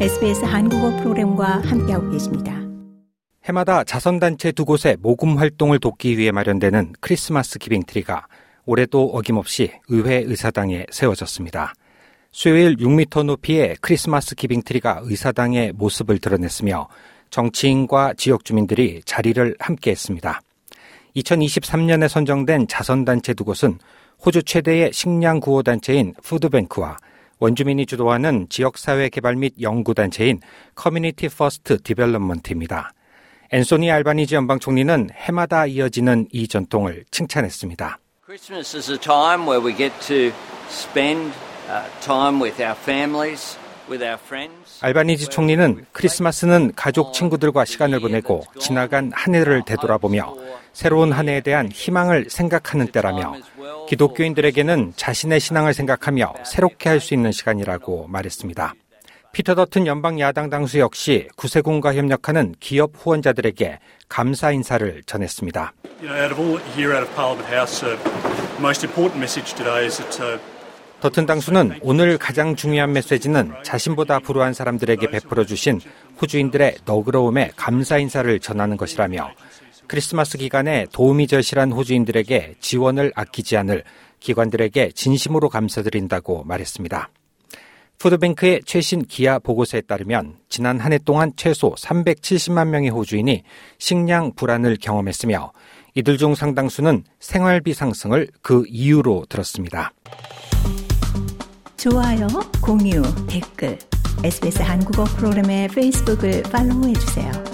SBS 한국어 프로그램과 함께하고 계십니다. 해마다 자선단체 두 곳의 모금 활동을 돕기 위해 마련되는 크리스마스 기빙트리가 올해도 어김없이 의회 의사당에 세워졌습니다. 수요일 6m 높이의 크리스마스 기빙트리가 의사당의 모습을 드러냈으며 정치인과 지역 주민들이 자리를 함께 했습니다. 2023년에 선정된 자선단체 두 곳은 호주 최대의 식량 구호 단체인 푸드뱅크와 원주민이 주도하는 지역사회 개발 및 연구단체인 Community First Development입니다. 앤소니 알바니지 연방 총리는 해마다 이어지는 이 전통을 칭찬했습니다. Christmas is a time where we get to spend time with our families. 알바니지 총리는 크리스마스는 가족 친구들과 시간을 보내고 지나간 한 해를 되돌아보며 새로운 한 해에 대한 희망을 생각하는 때라며 기독교인들에게는 자신의 신앙을 생각하며 새롭게 할 수 있는 시간이라고 말했습니다. 피터 더튼 연방 야당 당수 역시 구세군과 협력하는 기업 후원자들에게 감사 인사를 전했습니다. 더튼 당수는 오늘 가장 중요한 메시지는 자신보다 불우한 사람들에게 베풀어 주신 호주인들의 너그러움에 감사 인사를 전하는 것이라며 크리스마스 기간에 도움이 절실한 호주인들에게 지원을 아끼지 않을 기관들에게 진심으로 감사드린다고 말했습니다. 푸드뱅크의 최신 기아 보고서에 따르면 지난 한 해 동안 최소 370만 명의 호주인이 식량 불안을 경험했으며 이들 중 상당수는 생활비 상승을 그 이유로 들었습니다. 좋아요, 공유, 댓글, SBS 한국어 프로그램의 페이스북을 팔로우해 주세요.